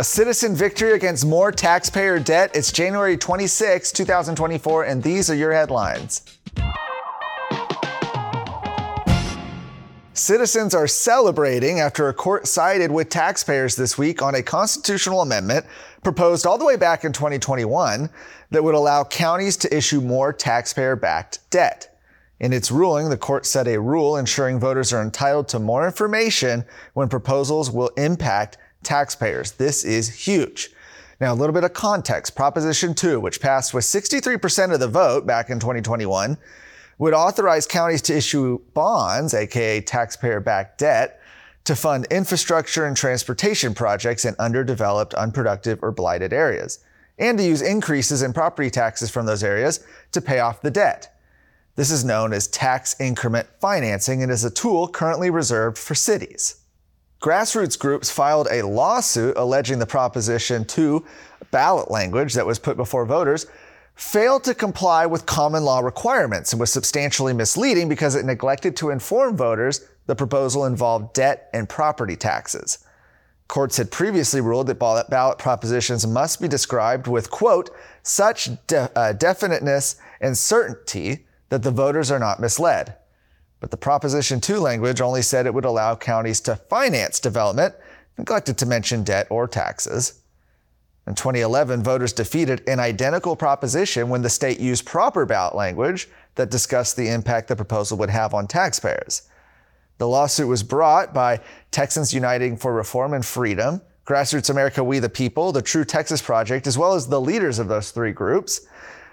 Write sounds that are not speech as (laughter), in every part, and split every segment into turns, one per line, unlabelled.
A citizen victory against more taxpayer debt. It's January 26, 2024, and these are your headlines. Citizens are celebrating after a court sided with taxpayers this week on a constitutional amendment proposed all the way back in 2021 that would allow counties to issue more taxpayer backed debt. In its ruling, the court set a rule ensuring voters are entitled to more information when proposals will impact taxpayers. This is huge. Now, a little bit of context. Proposition 2, which passed with 63% of the vote back in 2021, would authorize counties to issue bonds, aka taxpayer backed debt, to fund infrastructure and transportation projects in underdeveloped, unproductive, or blighted areas, and to use increases in property taxes from those areas to pay off the debt. This is known as tax increment financing and is a tool currently reserved for cities. Grassroots groups filed a lawsuit alleging the Proposition 2 ballot language that was put before voters failed to comply with common law requirements and was substantially misleading because it neglected to inform voters the proposal involved debt and property taxes. Courts had previously ruled that ballot propositions must be described with, quote, such de- uh, definiteness and certainty that the voters are not misled. But the Proposition 2 language only said it would allow counties to finance development, neglected to mention debt or taxes. In 2011, voters defeated an identical proposition when the state used proper ballot language that discussed the impact the proposal would have on taxpayers. The lawsuit was brought by Texans Uniting for Reform and Freedom, Grassroots America We the People, the True Texas Project, as well as the leaders of those three groups.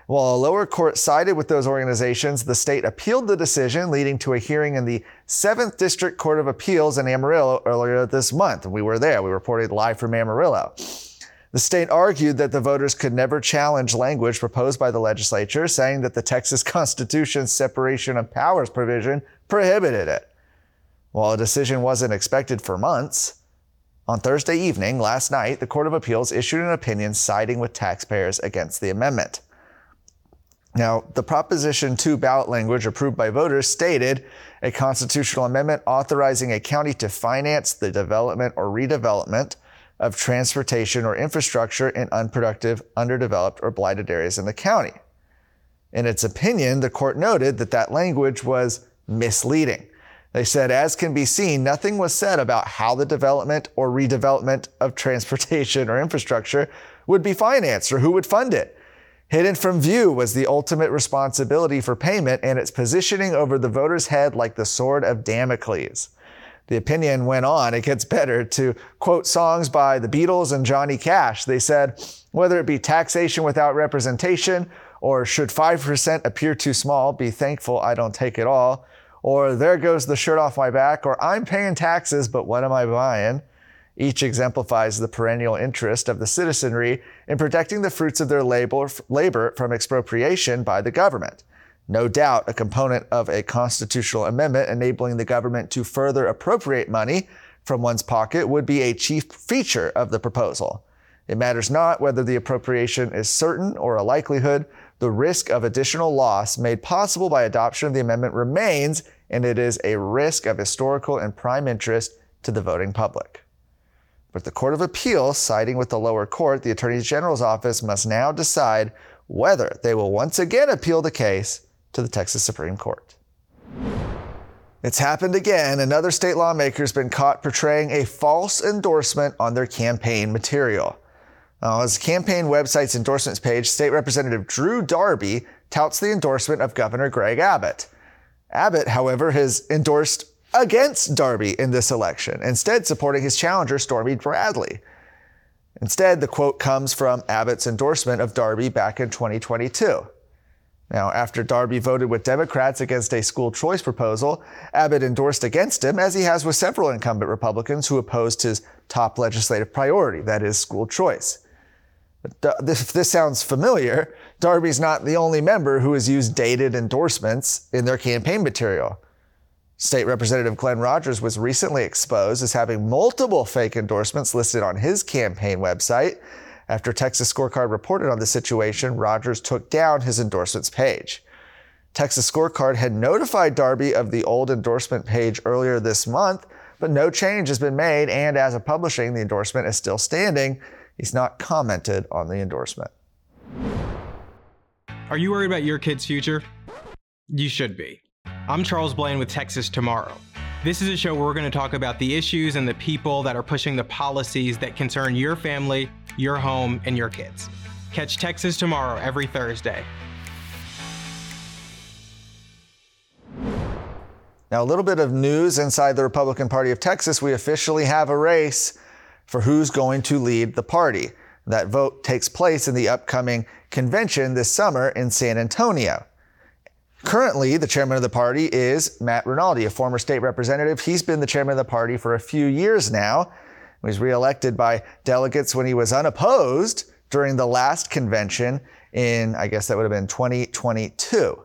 While a lower court sided with those organizations, the state appealed the decision, leading to a hearing in the 7th District Court of Appeals in Amarillo earlier this month. We were there. We reported live from Amarillo. The state argued that the voters could never challenge language proposed by the legislature, saying that the Texas (laughs) Constitution's separation of powers provision prohibited it. While a decision wasn't expected for months, on Thursday evening, last night, the Court of Appeals issued an opinion siding with taxpayers against the amendment. Now, the Proposition 2 ballot language approved by voters stated a constitutional amendment authorizing a county to finance the development or redevelopment of transportation or infrastructure in unproductive, underdeveloped, or blighted areas in the county. In its opinion, the court noted that that language was misleading. They said, as can be seen, nothing was said about how the development or redevelopment of transportation or infrastructure would be financed or who would fund it. Hidden from view was the ultimate responsibility for payment and its positioning over the voter's head like the sword of Damocles. The opinion went on, it gets better, to quote songs by the Beatles and Johnny Cash. They said, whether it be taxation without representation, or should 5% appear too small, be thankful I don't take it all, or there goes the shirt off my back, or I'm paying taxes, but what am I buying? Each exemplifies the perennial interest of the citizenry in protecting the fruits of their labor, from expropriation by the government. No doubt a component of a constitutional amendment enabling the government to further appropriate money from one's pocket would be a chief feature of the proposal. It matters not whether the appropriation is certain or a likelihood, the risk of additional loss made possible by adoption of the amendment remains, and it is a risk of historical and prime interest to the voting public. But the Court of Appeal, siding with the lower court, the Attorney General's office must now decide whether they will once again appeal the case to the Texas Supreme Court. It's happened again. Another state lawmaker has been caught portraying a false endorsement on their campaign material. Uh, on his campaign website's endorsements page, State Representative Drew Darby touts the endorsement of Governor Greg Abbott. Abbott, however, has endorsed against Darby in this election, instead supporting his challenger, Stormy Bradley. Instead, the quote comes from Abbott's endorsement of Darby back in 2022. Now, after Darby voted with Democrats against a school choice proposal, Abbott endorsed against him, as he has with several incumbent Republicans who opposed his top legislative priority, that is, school choice. If this sounds familiar, Darby's not the only member who has used dated endorsements in their campaign material. State Representative Glenn Rogers was recently exposed as having multiple fake endorsements listed on his campaign website. After Texas Scorecard reported on the situation, Rogers took down his endorsements page. Texas Scorecard had notified Darby of the old endorsement page earlier this month, but no change has been made. And as of publishing, the endorsement is still standing. He's not commented on the endorsement.
Are you worried about your kid's future? You should be. I'm Charles Blaine with Texas Tomorrow. This is a show where we're going to talk about the issues and the people that are pushing the policies that concern your family, your home, and your kids. Catch Texas Tomorrow every Thursday.
Now, a little bit of news inside the Republican Party of Texas. We officially have a race for who's going to lead the party. That vote takes place in the upcoming convention this summer in San Antonio. Currently, the chairman of the party is Matt Rinaldi, a former state representative. He's been the chairman of the party for a few years now. He was reelected by delegates when he was unopposed during the last convention in, I guess that would have been 2022.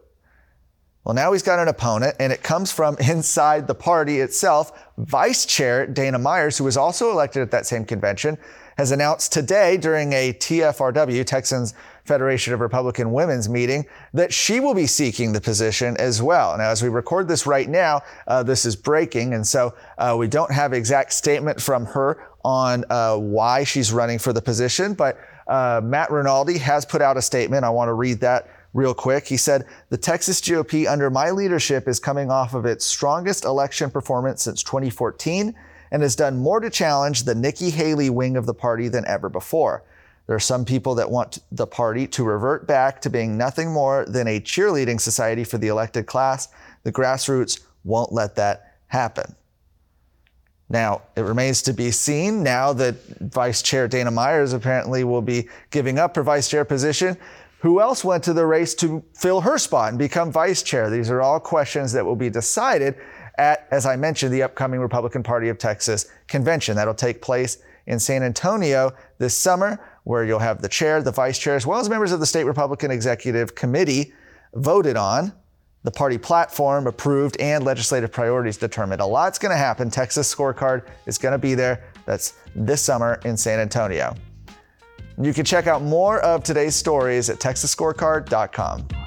Well, now he's got an opponent, and it comes from (laughs) inside the party itself. Vice Chair Dana Myers, who was also elected at that same convention, has announced today during a TFRW, Texas Federation of Republican Women's meeting, that she will be seeking the position as well. Now, as we record this right now, uh, this is breaking, and so uh, we don't have exact statement from her on uh, why she's running for the position, but uh, Matt Rinaldi has put out a statement. I want to read that real quick. He said, The Texas GOP under my leadership is coming off of its strongest election performance since 2014 and has done more to challenge the Nikki Haley wing of the party than ever before. There are some people that want the party to revert back to being nothing more than a cheerleading society for the elected class. The grassroots won't let that happen. Now, it remains to be seen now that Vice Chair Dana Myers apparently will be giving up her vice chair position. Who else went to the race to fill her spot and become vice chair? These are all questions that will be decided at, as I mentioned, the upcoming Republican Party of Texas convention. That'll take place in San Antonio this summer, where you'll have the chair, the vice chair, as well as members of the state Republican Executive Committee voted on the party platform approved and legislative priorities determined. A lot's going to happen. Texas scorecard is going to be there. That's this summer in San Antonio. You can check out more of today's stories at texasscorecard.com.